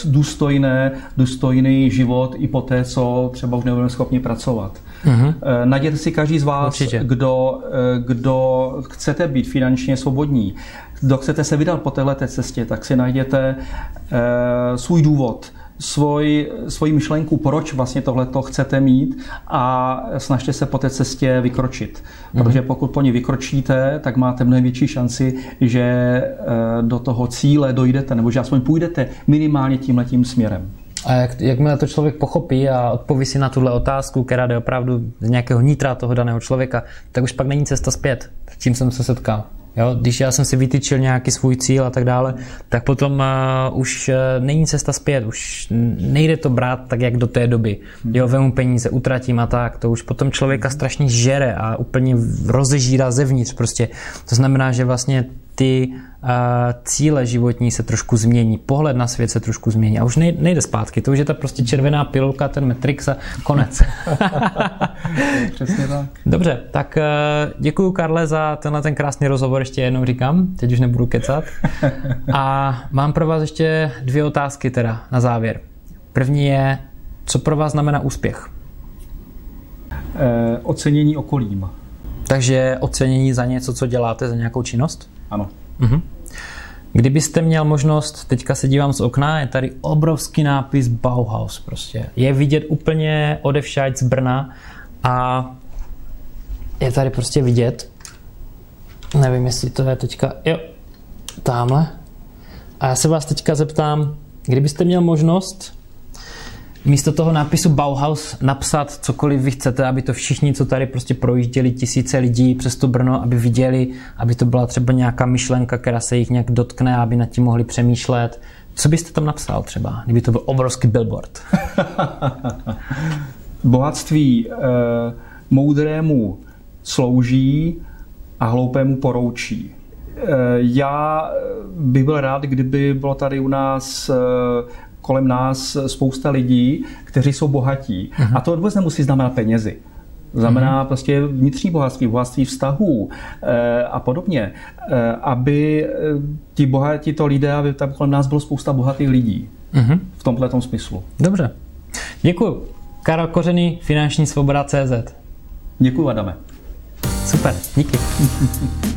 důstojné, důstojný život i po té, co třeba už nebudeme schopni pracovat. Mm-hmm. Najděte si každý z vás, kdo, eh, kdo chcete být finančně svobodní, kdo chcete se vydat po této cestě, tak si najděte eh, svůj důvod, svoj, svoji myšlenku, proč vlastně tohleto chcete mít a snažte se po té cestě vykročit. Mm-hmm. Protože pokud po ní vykročíte, tak máte mnohem větší šanci, že eh, do toho cíle dojdete, nebo že aspoň půjdete minimálně tímhletím směrem. A jak, jakmile to člověk pochopí a odpoví si na tuhle otázku, která jde opravdu z nějakého nitra toho daného člověka, tak už pak není cesta zpět. S tím jsem se setkal. Jo, když já jsem si vytyčil nějaký svůj cíl a tak dále, tak potom uh, už uh, není cesta zpět, už nejde to brát tak, jak do té doby. Jo, vemu peníze, utratím a tak, to už potom člověka strašně žere a úplně rozežírá zevnitř prostě. To znamená, že vlastně ty uh, cíle životní se trošku změní, pohled na svět se trošku změní a už nejde zpátky, to už je ta prostě červená pilulka, ten Matrix a konec. <laughs> Přesně tak. Dobře, tak uh, děkuji Karle za tenhle ten krásný rozhovor, ještě jednou říkám, teď už nebudu kecat. <laughs> A mám pro vás ještě dvě otázky teda na závěr. První je, co pro vás znamená úspěch? Eh, ocenění okolím. Takže ocenění za něco, co děláte, za nějakou činnost? Ano. Mhm. Kdybyste měl možnost, teďka se dívám z okna, je tady obrovský nápis Bauhaus prostě. Je vidět úplně odevšať z Brna a je tady prostě vidět, nevím, jestli to je teďka, jo, tamhle. A já se vás teďka zeptám, kdybyste měl možnost místo toho nápisu Bauhaus napsat cokoliv vy chcete, aby to všichni, co tady prostě projížděli tisíce lidí přes to Brno, aby viděli, aby to byla třeba nějaká myšlenka, která se jich nějak dotkne, aby nad tím mohli přemýšlet. Co byste tam napsal třeba, kdyby to byl obrovský billboard? <laughs> Bohatství eh, moudrému slouží a hloupému poroučí. Eh, já bych byl rád, kdyby bylo tady u nás eh, kolem nás spousta lidí, kteří jsou bohatí. Uh-huh. A to vůbec nemusí znamenat penězi. Znamená uh-huh. prostě vnitřní bohatství, bohatství vztahů e, a podobně. E, aby ti bohatí to lidé, aby tam kolem nás bylo spousta bohatých lidí. Uh-huh. V tomhle smyslu. Dobře. Děkuji. Karel Kořený, finanční svoboda CZ. Děkuji, Adame. Super, díky. <laughs>